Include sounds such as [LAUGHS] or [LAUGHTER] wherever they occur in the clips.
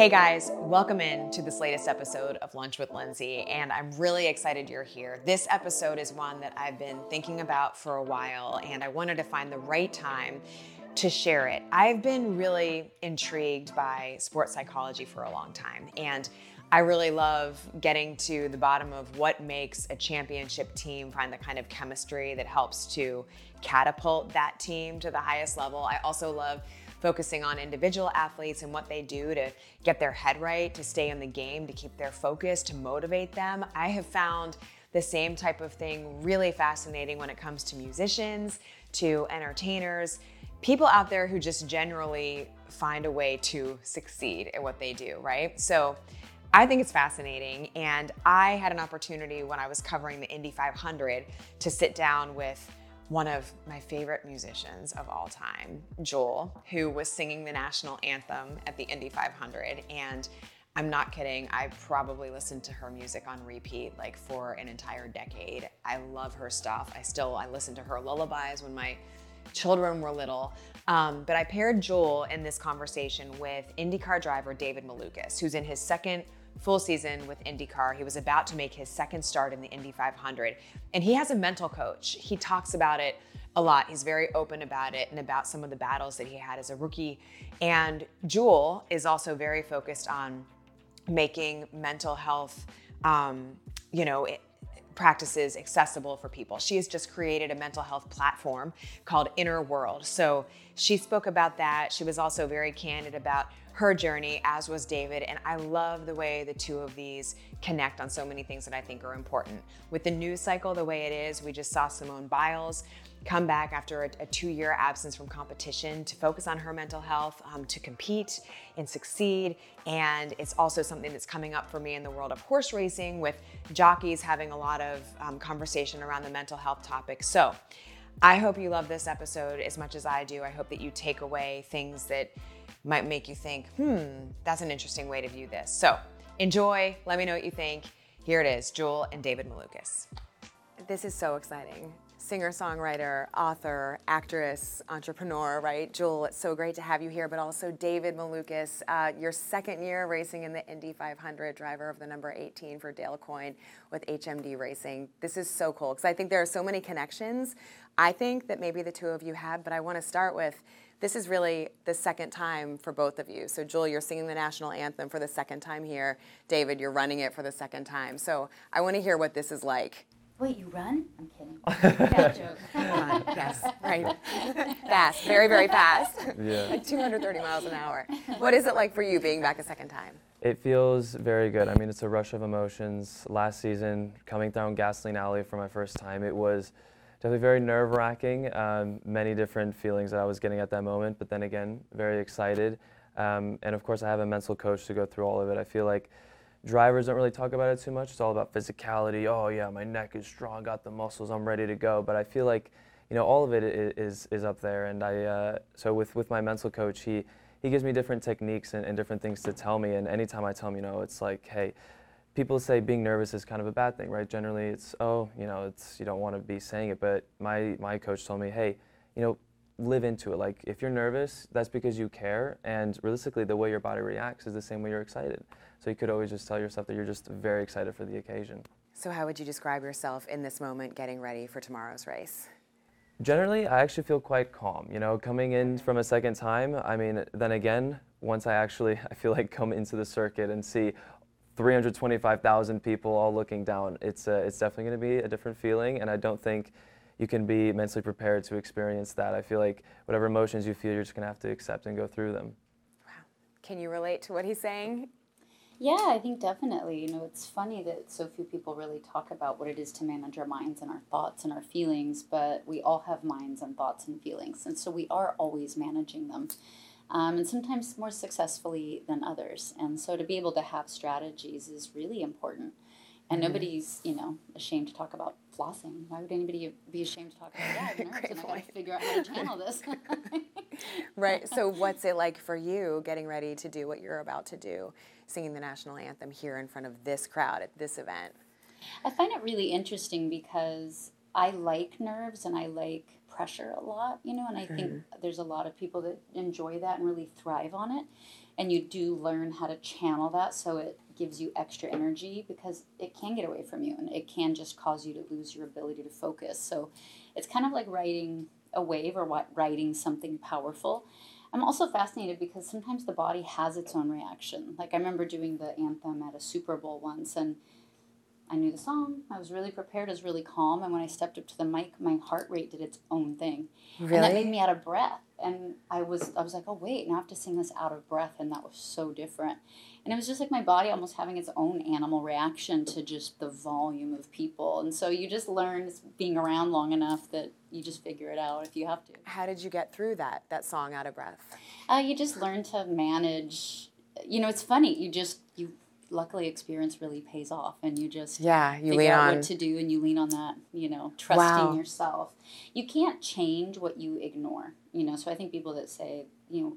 Hey guys, welcome in to this latest episode of Lunch with Lindsay, and I'm really excited you're here. This episode is one that I've been thinking about for a while, and I wanted to find the right time to share it. I've been really intrigued by sports psychology for a long time, and I really love getting to the bottom of what makes a championship team find the kind of chemistry that helps to catapult that team to the highest level. I also love focusing on individual athletes and what they do to get their head right, to stay in the game, to keep their focus, to motivate them. I have found the same type of thing really fascinating when it comes to musicians, to entertainers, people out there who just generally find a way to succeed at what they do, right? So I think it's fascinating. And I had an opportunity when I was covering the Indy 500 to sit down with one of my favorite musicians of all time, Jewel, who was singing the national anthem at the Indy 500. And I'm not kidding, I probably listened to her music on repeat like for an entire decade. I love her stuff. I still I listen to her lullabies when my children were little. Um, but I paired Jewel in this conversation with IndyCar driver David Malukas, who's in his second full season with IndyCar. He was about to make his second start in the Indy 500. And he has a mental coach. He talks about it a lot. He's very open about it and about some of the battles that he had as a rookie. And Jewel is also very focused on making mental health, um, you know, practices accessible for people. She has just created a mental health platform called Inner World. So she spoke about that. She was also very candid about her journey, as was David. And I love the way the two of these connect on so many things that I think are important. With the news cycle the way it is, we just saw Simone Biles come back after a, a two-year absence from competition to focus on her mental health, um, to compete and succeed. And it's also something that's coming up for me in the world of horse racing with jockeys having a lot of um, conversation around the mental health topic. So I hope you love this episode as much as I do. I hope that you take away things that might make you think, hmm, that's an interesting way to view this. So enjoy. Let me know what you think. Here it is Jewel and David Malukas. This is so exciting singer songwriter, author, actress, entrepreneur, right? Jewel, it's so great to have you here, but also David Malukas, uh, your second year racing in the Indy 500, driver of the number 18 for Dale Coyne with HMD Racing. This is so cool because I think there are so many connections. I think that maybe the two of you have, but I want to start with this is really the second time for both of you. So, Jewel, you're singing the national anthem for the second time here. David, you're running it for the second time. So, I want to hear what this is like. Wait, you run? I'm kidding. [LAUGHS] yeah, joke. Run, yes, right. [LAUGHS] fast, very, very fast. Yeah. like 230 miles an hour. What is it like for you being back a second time? It feels very good. I mean, it's a rush of emotions. Last season, coming down Gasoline Alley for my first time, it was definitely very nerve wracking. Um, many different feelings that I was getting at that moment, but then again, very excited. Um, and of course, I have a mental coach to go through all of it. I feel like drivers don't really talk about it too much. It's all about physicality. Oh yeah, my neck is strong, got the muscles, I'm ready to go. But I feel like, you know, all of it is is up there. And I uh, so with with my mental coach, he he gives me different techniques and, and different things to tell me. And anytime I tell him, you know, it's like, hey, people say being nervous is kind of a bad thing, right? Generally, it's oh, you know, it's you don't want to be saying it. But my my coach told me, hey, you know, live into it. Like if you're nervous, that's because you care, and realistically, the way your body reacts is the same way you're excited. So you could always just tell yourself that you're just very excited for the occasion. So how would you describe yourself in this moment getting ready for tomorrow's race? Generally, I actually feel quite calm. You know, coming in from a second time, I mean, then again, once I actually, [LAUGHS] I feel like come into the circuit and see 325,000 people all looking down, it's, uh, it's definitely going to be a different feeling. And I don't think you can be mentally prepared to experience that. I feel like whatever emotions you feel, you're just going to have to accept and go through them. Wow. Can you relate to what he's saying? Yeah, I think definitely. You know, it's funny that so few people really talk about what it is to manage our minds and our thoughts and our feelings, but we all have minds and thoughts and feelings. And so we are always managing them. Um, and sometimes more successfully than others. And so to be able to have strategies is really important. And mm-hmm. nobody's, you know, ashamed to talk about flossing. Why would anybody be ashamed to talk about that? Nerves, and I got to figure out how to channel this. [LAUGHS] right. So, what's it like for you getting ready to do what you're about to do, singing the national anthem here in front of this crowd at this event? I find it really interesting because I like nerves and I like pressure a lot, you know, and I think there's a lot of people that enjoy that and really thrive on it. And you do learn how to channel that so it gives you extra energy because it can get away from you and it can just cause you to lose your ability to focus. So it's kind of like riding a wave or what riding something powerful. I'm also fascinated because sometimes the body has its own reaction. Like I remember doing the anthem at a Super Bowl once and I knew the song. I was really prepared. I was really calm. And when I stepped up to the mic, my heart rate did its own thing. And that made me out of breath. And I was I was like, oh wait, now I have to sing this out of breath. And that was so different. And it was just like my body almost having its own animal reaction to just the volume of people. And so you just learn being around long enough that you just figure it out if you have to. How did you get through that that song out of breath? Uh, you just learn to manage. You know, it's funny. You just you luckily experience really pays off, and you just Yeah, you lean out on. what to do, and you lean on that. You know, trusting Wow. yourself. You can't change what you ignore. You know, so I think people that say you know.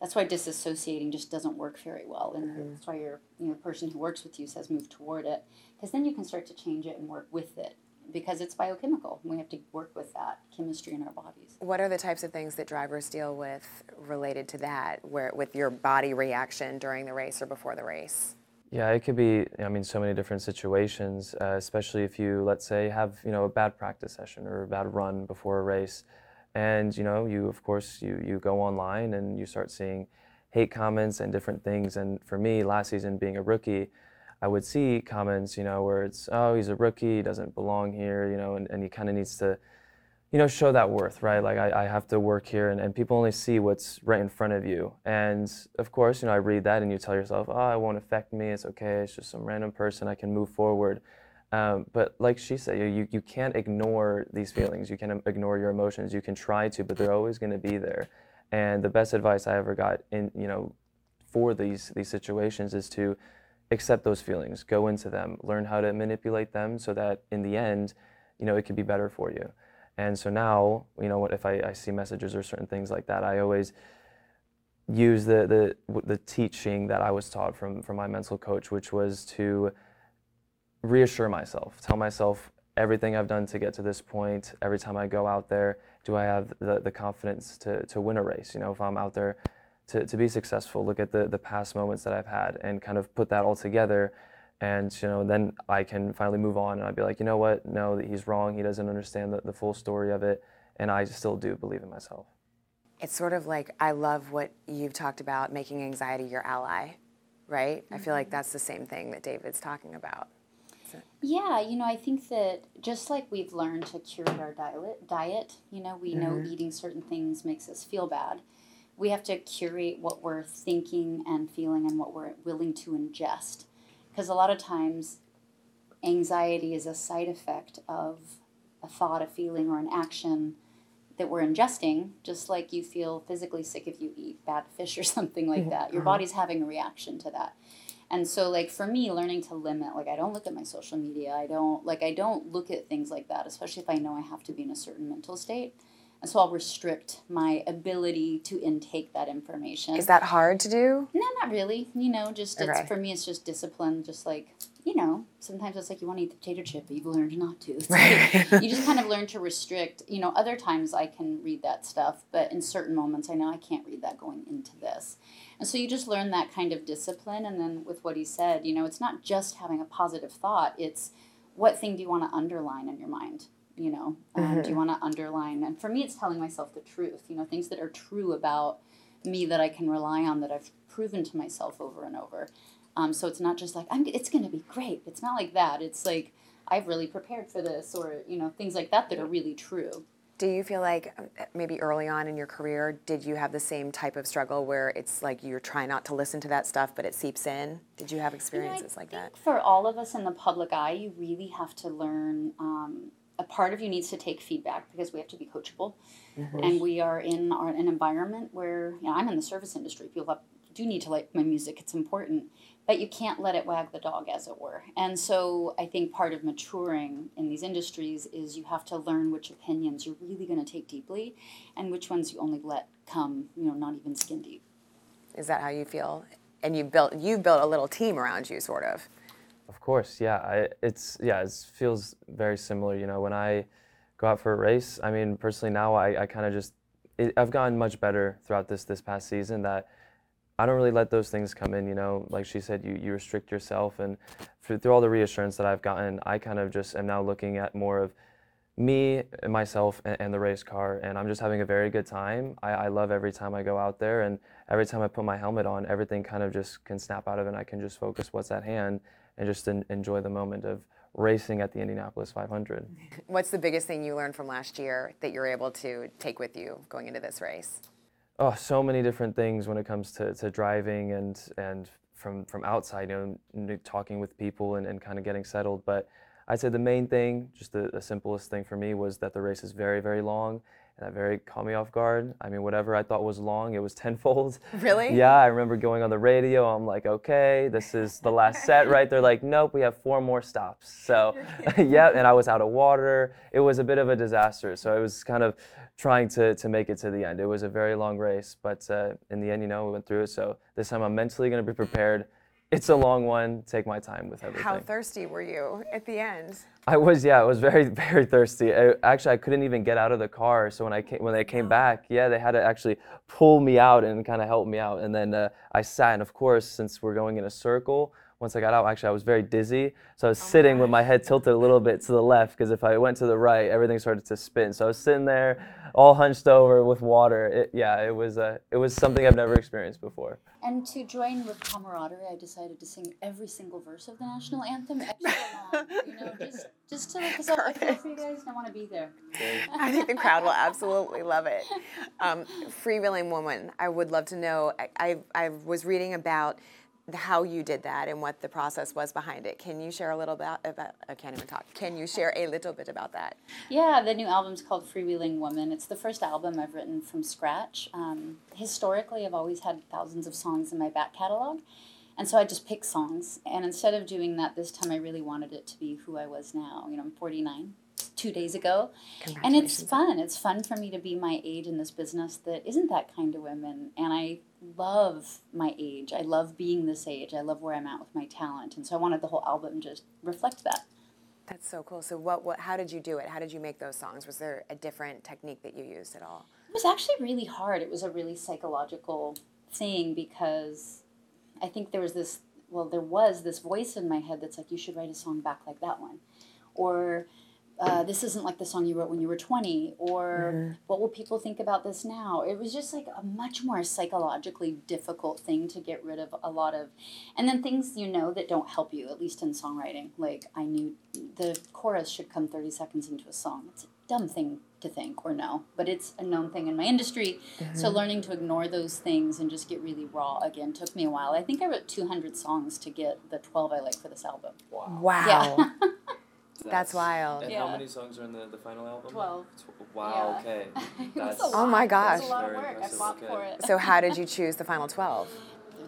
That's why disassociating just doesn't work very well, and Mm-hmm. that's why your you know person who works with you says move toward it, because then you can start to change it and work with it, because it's biochemical. We have to work with that chemistry in our bodies. What are the types of things that drivers deal with related to that, where with your body reaction during the race or before the race? Yeah, it could be. I mean, so many different situations. Uh, especially if you, let's say, have you know a bad practice session or a bad run before a race, and you know you, of course, you you go online and you start seeing hate comments and different things. And for me, last season being a rookie, I would see comments, you know, where it's oh he's a rookie, he doesn't belong here, you know, and, and he kind of needs to you know, show that worth, right? Like I, I have to work here, and, and people only see what's right in front of you. And of course, you know, I read that, and you tell yourself, oh, it won't affect me. It's okay. It's just some random person. I can move forward. Um, but like she said, you, you can't ignore these feelings. You can't ignore your emotions. You can try to, but they're always going to be there. And the best advice I ever got in, you know, for these these situations is to accept those feelings, go into them, learn how to manipulate them, so that in the end, you know, it could be better for you. And so now, you know, what if I, I see messages or certain things like that, I always use the, the the teaching that I was taught from from my mental coach, which was to reassure myself, tell myself everything I've done to get to this point. Every time I go out there, do I have the, the confidence to, to win a race? You know, if I'm out there to, to be successful, look at the, the past moments that I've had and kind of put that all together. And, you know, then I can finally move on and I'd be like, you know what? No, that he's wrong. He doesn't understand the, the full story of it. And I still do believe in myself. It's sort of like I love what you've talked about making anxiety your ally, right? I feel like mm-hmm. that's the same thing that David's talking about. Yeah, you know, I think that just like we've learned to curate our diet, diet, you know, we know mm-hmm. eating certain things makes us feel bad. We have to curate what we're thinking and feeling and what we're willing to ingest. Because a lot of times, anxiety is a side effect of a thought, a feeling, or an action that we're ingesting, just like you feel physically sick if you eat bad fish or [LAUGHS] something like that. Your mm-hmm. body's having a reaction to that. And so like for me learning to limit like I don't look at my social media. I don't like I don't look at things like that especially if I know I have to be in a certain mental state. And so I'll restrict my ability to intake that information. Is that hard to do? No, not really. You know, just Okay. it's for me. It's just discipline. Just like you know, sometimes it's like you want to eat the potato chip, but you've learned not to. [LAUGHS] It's like, you just kind of learn to restrict. You know, other times I can read that stuff, but in certain moments I know I can't read that going into this. And so you just learn that kind of discipline. And then with what he said, you know, it's not just having a positive thought. It's what thing do you want to underline in your mind? You know, um, do you want to underline? And for me, it's telling myself the truth. You know, things that are true about me that I can rely on that I've proven to myself over and over. Um, so it's not just like I'm. It's going to be great. It's not like that. It's like I've really prepared for this, or you know, things like that that are really true. Do you feel like uh, maybe early on in your career, did you have the same type of struggle where it's like you're trying not to listen to that stuff, but it seeps in? Did you have You know, experiences like that? For all of us in the public eye, you really have to learn. Um, a part of you needs to take feedback because we have to be coachable, mm-hmm. and we are in our, an environment where you know, I'm in the service industry. People have, do need to like my music; it's important, but you can't let it wag the dog, as it were. And so, I think part of maturing in these industries is you have to learn which opinions you're really going to take deeply, and which ones you only let come, you know, not even skin deep. Is that how you feel? And you built you built a little team around you, sort of. Of course, yeah. I, it's yeah, it feels very similar. You know, when I go out for a race. I mean, personally now I, I kind of just it, I've gotten much better throughout this this past season that I don't really let those things come in. You know, like she said, you you restrict yourself, and through, through all the reassurance that I've gotten, I kind of just am now looking at more of me, and myself, and, and, the race car, and I'm just having a very good time. I, I, love every time I go out there, and every time I put my helmet on, everything kind of just can snap out of it, and I can just focus what's at hand and just enjoy the moment of racing at the Indianapolis 500. [LAUGHS] What's the biggest thing you learned from last year that you're able to take with you going into this race? Oh, so many different things when it comes to, to driving and and from from outside, you know, talking with people and, and kind of getting settled. But I'd say the main thing, just the, the simplest thing for me, was that the race is very, very long and that very caught me off guard. I mean, whatever I thought was long, it was tenfold. [LAUGHS] Really? Yeah, I remember going on the radio. I'm like, okay, this is the last set, right? They're like, nope, we have four more stops. So, [LAUGHS] [LAUGHS] yeah, and I was out of water. It was a bit of a disaster. So I was kind of trying to, to make it to the end. It was a very long race, but uh, in the end, you know, we went through it. So this time I'm mentally going to be prepared it's a long one. Take my time with everything. How thirsty were you at the end? I was, yeah, I was very, [LAUGHS] very thirsty. I, actually, I couldn't even get out of the car. So when I came, when they came back, yeah, they had to actually pull me out and kind of help me out. And then uh, I sat, and of course, since we're going in a circle, once I got out, actually, I was very dizzy. So I was oh sitting with my head tilted a little bit to the left because if I went to the right, everything started to spin. So I was sitting there, all hunched over with water. It, yeah, it was uh, it was something I've never experienced before. And to join with camaraderie, I decided to sing every single verse of the national anthem extra long. you know, [LAUGHS] just just to because I feel for you guys, I want to be there. I think the crowd will absolutely love it. Um, Freewheeling woman, I would love to know. I, I I was reading about how you did that and what the process was behind it. Can you share a little bit about, I can't even talk. Can you share a little bit about that? Yeah, the new album's called Freewheeling Woman. It's the first album I've written from scratch. Um, historically, I've always had thousands of songs in my back catalog. And so I just picked songs. And instead of doing that this time, I really wanted it to be who I was now. You know, I'm 49 two days ago. And it's fun. It's fun for me to be my age in this business that isn't that kind to women. And I love my age. I love being this age. I love where I'm at with my talent. And so I wanted the whole album just reflect that. That's so cool. So what, what how did you do it? How did you make those songs? Was there a different technique that you used at all? It was actually really hard. It was a really psychological thing because I think there was this well, there was this voice in my head that's like, you should write a song back like that one. Or uh, this isn't like the song you wrote when you were 20 or mm-hmm. what will people think about this now? It was just like a much more psychologically difficult thing to get rid of a lot of and then things you know that don't help you at least in songwriting. Like i knew the chorus should come 30 seconds into a song. It's a dumb thing to think or know but it's a known thing in my industry. Mm-hmm. so learning to ignore those things and just get really raw again took me a while. I think i wrote 200 songs to get the 12 i like for this album. Wow. Wow. Yeah. [LAUGHS] That's, That's wild. And yeah. how many songs are in the, the final album? Twelve. wow. Yeah. Okay. [LAUGHS] That's oh my gosh. That's a lot oh of work. I fought okay. for it. So how did you [LAUGHS] choose the final twelve?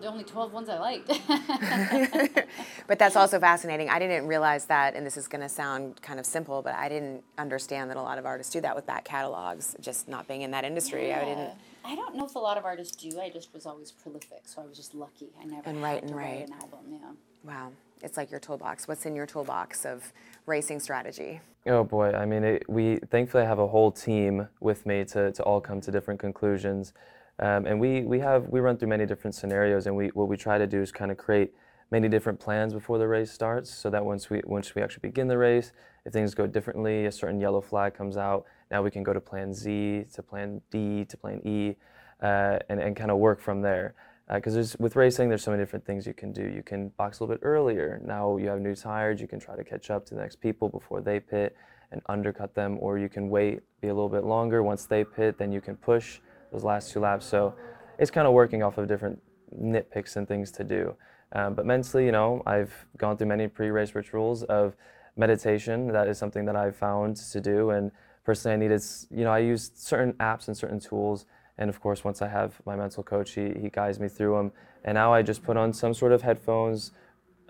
the only 12 ones I liked. [LAUGHS] but that's also fascinating. I didn't realize that, and this is going to sound kind of simple, but I didn't understand that a lot of artists do that with back catalogs, just not being in that industry. Yeah. I didn't. I don't know if a lot of artists do. I just was always prolific, so I was just lucky. I never and write and write. write an album. Yeah. Wow, it's like your toolbox. What's in your toolbox of racing strategy? Oh boy, I mean, it, we thankfully have a whole team with me to, to all come to different conclusions. Um, and we, we have we run through many different scenarios, and we what we try to do is kind of create many different plans before the race starts, so that once we once we actually begin the race, if things go differently, a certain yellow flag comes out, now we can go to Plan Z, to Plan D, to Plan E, uh, and and kind of work from there because uh, with racing, there's so many different things you can do. You can box a little bit earlier. Now you have new tires, you can try to catch up to the next people before they pit and undercut them, or you can wait, be a little bit longer. Once they pit, then you can push those last two laps. So it's kind of working off of different nitpicks and things to do. Um, but mentally, you know, I've gone through many pre-race rituals of meditation. That is something that I've found to do, and personally, I needed, you know, I used certain apps and certain tools and of course, once I have my mental coach, he, he guides me through them. And now I just put on some sort of headphones.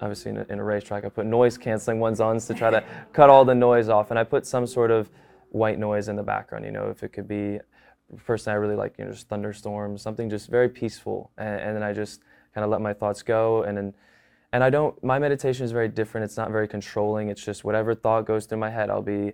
Obviously, in a, in a racetrack, I put noise canceling ones on to try to [LAUGHS] cut all the noise off. And I put some sort of white noise in the background. You know, if it could be, personally, I really like you know just thunderstorms, something just very peaceful. And, and then I just kind of let my thoughts go. And then, and I don't. My meditation is very different. It's not very controlling. It's just whatever thought goes through my head, I'll be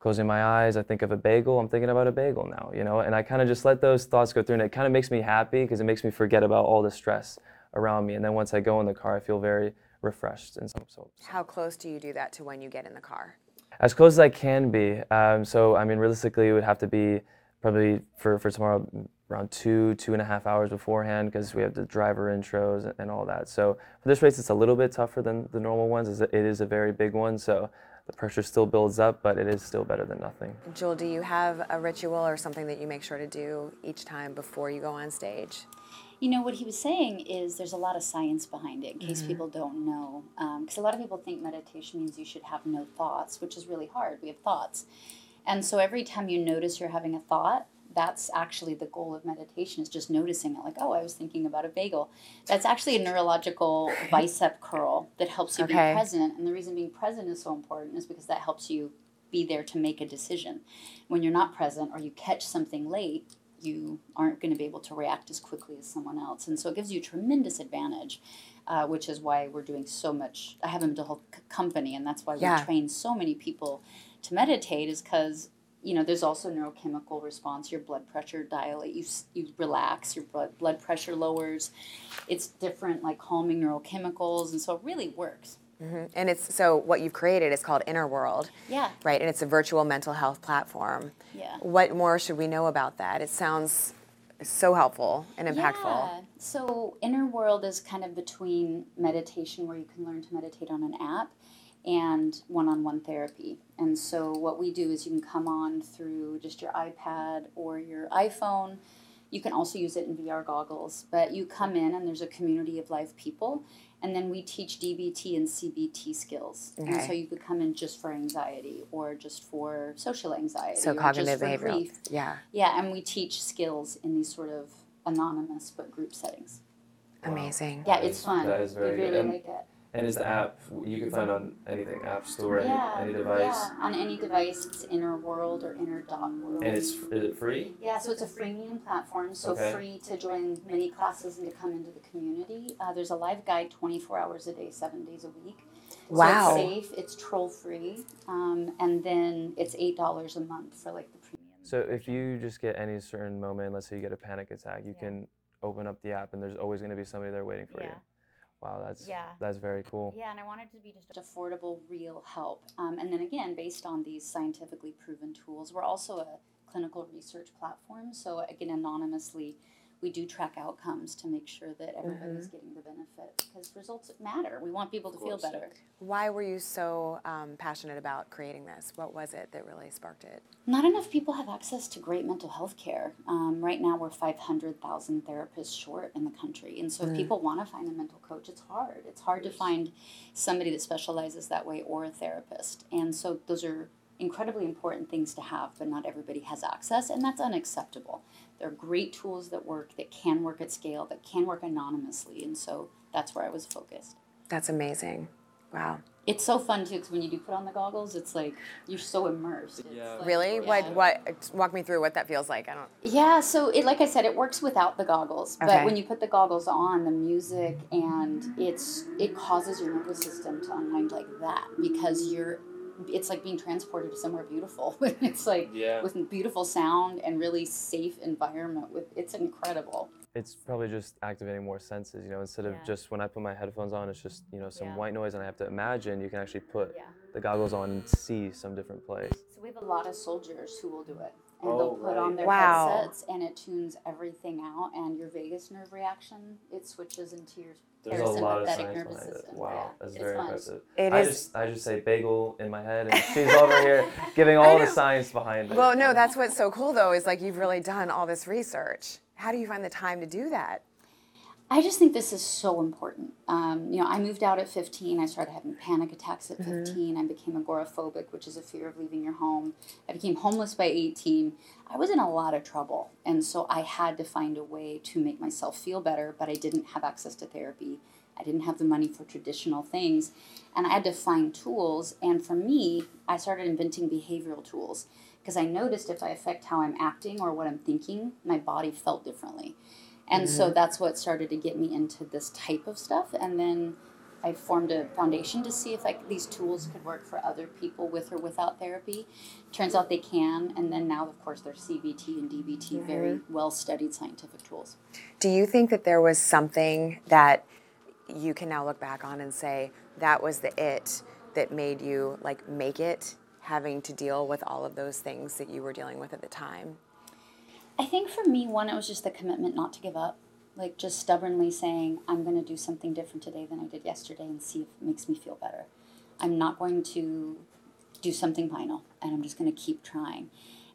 closing my eyes, I think of a bagel, I'm thinking about a bagel now, you know, and I kind of just let those thoughts go through and it kind of makes me happy because it makes me forget about all the stress around me. And then once I go in the car, I feel very refreshed and so, so How close do you do that to when you get in the car? as close as I can be. Um, so I mean, realistically, it would have to be probably for, for tomorrow around two two and a half hours beforehand because we have the driver intros and, and all that. So for this race, it's a little bit tougher than the normal ones. It is a very big one, so the pressure still builds up, but it is still better than nothing. Jewel, do you have a ritual or something that you make sure to do each time before you go on stage? You know, what he was saying is there's a lot of science behind it in case mm-hmm. people don't know. Um, because a lot of people think meditation means you should have no thoughts, which is really hard. We have thoughts. And so every time you notice you're having a thought, that's actually the goal of meditation is just noticing it like oh i was thinking about a bagel that's actually a neurological [LAUGHS] bicep curl that helps you Okay. be present and the reason being present is so important is because that helps you be there to make a decision when you're not present or you catch something late you aren't going to be able to react as quickly as someone else and so it gives you a tremendous advantage uh, which is why we're doing so much i have a mental c- company and that's why Yeah. we train so many people to meditate is because you know there's also neurochemical response your blood pressure dilate you, you relax your blood, blood pressure lowers it's different like calming neurochemicals and so it really works mm-hmm. And it's so what you've created is called Inner World, yeah right? And it's a virtual mental health platform. yeah What more should we know about that? It sounds so helpful and impactful. Yeah. So Inner World is kind of between meditation, where you can learn to meditate on an app, and one-on-one therapy. And so what we do is you can come on through just your iPad or your iPhone. You can also use it in VR goggles, but you come in and there's a community of live people, and then we teach DBT and CBT skills. And Okay. so you could come in just for anxiety or just for social anxiety. So or cognitive just for behavioral. grief. Yeah. Yeah, and we teach skills in these sort of anonymous but group settings. Amazing. Yeah, That it's is- fun. that is very we really And- like it. And is the app you can find on anything, App Store, any, Yeah, any device, yeah, on any device, it's Inner World or Inner Dot World. and it's is it free? yeah, so it's a freemium platform, so Okay. free to join many classes and to come into the community. Uh, there's a live guide 24 hours a day, seven days a week. Wow. So it's safe, it's troll free, um, and then it's eight dollars a month for like the premium. So if you just get any certain moment, let's say you get a panic attack, you Yeah. can open up the app and there's always going to be somebody there waiting for you. Yeah. Wow, that's Yeah. that's very cool. Yeah, and I wanted to be just affordable, real help. Um, and then again, based on these scientifically proven tools, we're also a clinical research platform. So again, anonymously, we do track outcomes to make sure that everybody's getting the benefit because results matter. We want people to feel better. Why were you so um, passionate about creating this? What was it that really sparked it? Not enough people have access to great mental health care. Um, right now, we're 500,000 therapists short in the country. And so, if people want to find a mental coach, it's hard. It's hard to find somebody that specializes that way or a therapist. And so, those are incredibly important things to have, but not everybody has access, and that's unacceptable. There are great tools that work, that can work at scale, that can work anonymously. And so, that's where I was focused. That's amazing. Wow. It's so fun too, because when you do put on the goggles, it's like you're so immersed. It's Yeah. like- Really? yeah. What? What? Walk me through what that feels like. I don't. Yeah, so it like I said, it works without the goggles. But Okay. when you put the goggles on, the music and it's it causes your nervous system to unwind like that because you're it's like being transported to somewhere beautiful. [LAUGHS] it's like Yeah. with beautiful sound and really safe environment with it's incredible. It's probably just activating more senses, you know, instead of Yeah. just when I put my headphones on, it's just, you know, some Yeah. white noise and I have to imagine you can actually put Yeah. the goggles on and see some different place. So we have a lot of soldiers who will do it. And Oh, they'll put on their Wow. headsets and it tunes everything out and your vagus nerve reaction, it switches into your There's a lot of parasympathetic science nervous behind it. system. Wow, Yeah, that's it's very fun. impressive. It I is- just I just say bagel in my head and [LAUGHS] she's over here giving all the science behind it. Well, no. That's what's so cool though. Is like you've really done all this research. How do you find the time to do that? I just think this is so important. Um, you know, I moved out at 15. I started having panic attacks at 15. I became agoraphobic, which is a fear of leaving your home. I became homeless by 18. I was in a lot of trouble. And so I had to find a way to make myself feel better, but I didn't have access to therapy. I didn't have the money for traditional things. And I had to find tools. And for me, I started inventing behavioral tools because I noticed if I affect how I'm acting or what I'm thinking, my body felt differently. And so that's what started to get me into this type of stuff. And then I formed a foundation to see if like these tools could work for other people with or without therapy. Turns out they can, and then now, of course, there's CBT and DBT, mm-hmm. very well studied scientific tools. Do you think that there was something that you can now look back on and say that was the it that made you like make it, having to deal with all of those things that you were dealing with at the time? I think for me, one, it was just the commitment not to give up. Like just stubbornly saying i'm going to do something different today than i did yesterday and see if it makes me feel better. I'm not going to do something final and i'm just going to keep trying.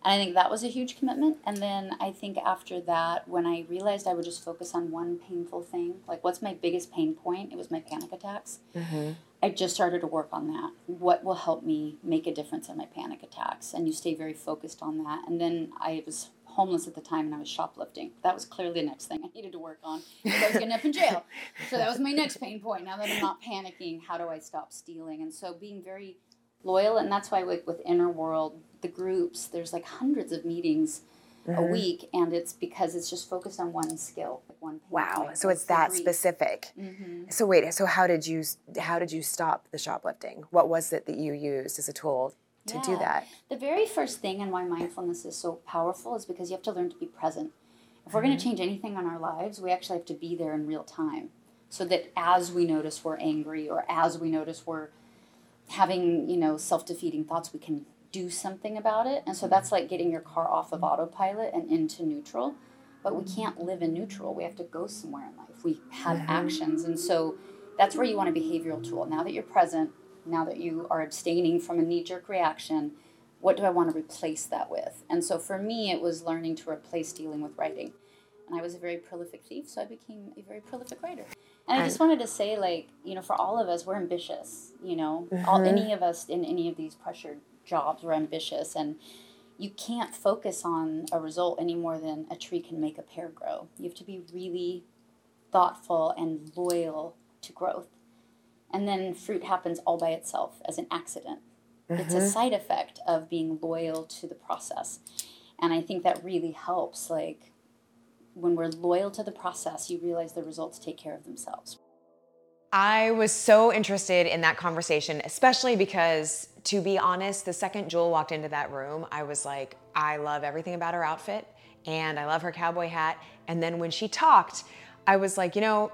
And i think that was a huge commitment and then i think after that when i realized i would just focus on one painful thing like what's my biggest pain point? It was my panic attacks. Mm-hmm. i just started to work on that. What will help me make a difference in my panic attacks? And you stay very focused on that. And then i was homeless at the time and I was shoplifting. That was clearly the next thing I needed to work on because I was getting up in jail. [LAUGHS] So that was my next pain point. Now that I'm not panicking, how do I stop stealing? And so being very loyal, and that's why with, with Inner World, the groups, there's like hundreds of meetings mm-hmm. a week, and it's because it's just focused on one skill, like one. wow! Point. So it's that specific. Mm-hmm. So wait, so how did you how did you stop the shoplifting? What was it that you used as a tool to yeah. do that? The very first thing and why mindfulness is so powerful is because you have to learn to be present. If we're mm-hmm. going to change anything in our lives, we actually have to be there in real time. So that as we notice we're angry or as we notice we're having, you know, self-defeating thoughts, we can do something about it. And so that's like getting your car off of autopilot and into neutral. But we can't live in neutral. We have to go somewhere in life. We have mm-hmm. actions. And so that's where you want a behavioral tool. Now that you're present, now that you are abstaining from a knee jerk reaction, what do I want to replace that with? And so for me, it was learning to replace dealing with writing. And I was a very prolific thief, so I became a very prolific writer. And I just wanted to say, like, you know, for all of us, we're ambitious. You know, mm-hmm. all any of us in any of these pressured jobs, we're ambitious, and you can't focus on a result any more than a tree can make a pear grow. You have to be really thoughtful and loyal to growth and then fruit happens all by itself as an accident. Mm-hmm. It's a mm-hmm. side effect of being loyal to the process. And I think that really helps. Like when we're loyal to the process, you realize the results take care of themselves. I was so interested in that conversation, especially because, to be honest, the second Jewel walked into that room, I was like, I love everything about her outfit and I love her cowboy hat. And then when she talked, I was like, you know,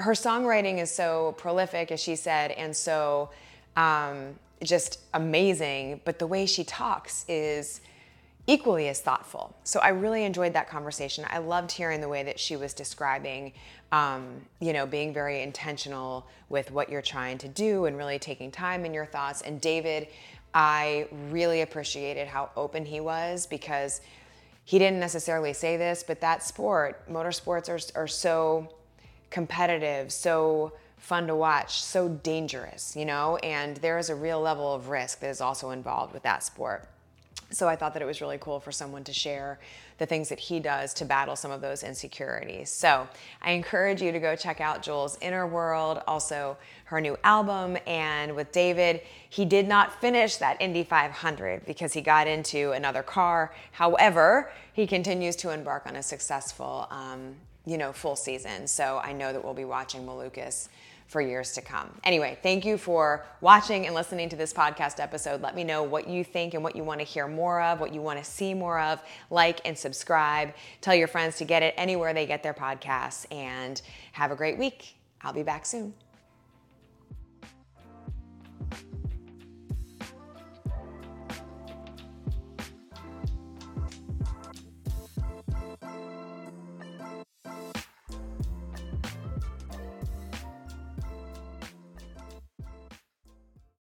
her songwriting is so prolific, as she said, and so um, just amazing. But the way she talks is equally as thoughtful. So I really enjoyed that conversation. I loved hearing the way that she was describing, um, you know, being very intentional with what you're trying to do and really taking time in your thoughts. And David, I really appreciated how open he was because he didn't necessarily say this, but that sport, motorsports are, are so competitive, so fun to watch, so dangerous, you know, and there is a real level of risk that is also involved with that sport. So I thought that it was really cool for someone to share the things that he does to battle some of those insecurities. So I encourage you to go check out Jewel's Inner World, also her new album. And with David, he did not finish that Indy 500 because he got into another car. However, he continues to embark on a successful um, you know, full season. So I know that we'll be watching Malukas for years to come. Anyway, thank you for watching and listening to this podcast episode. Let me know what you think and what you want to hear more of, what you want to see more of. Like and subscribe. Tell your friends to get it anywhere they get their podcasts. And have a great week. I'll be back soon.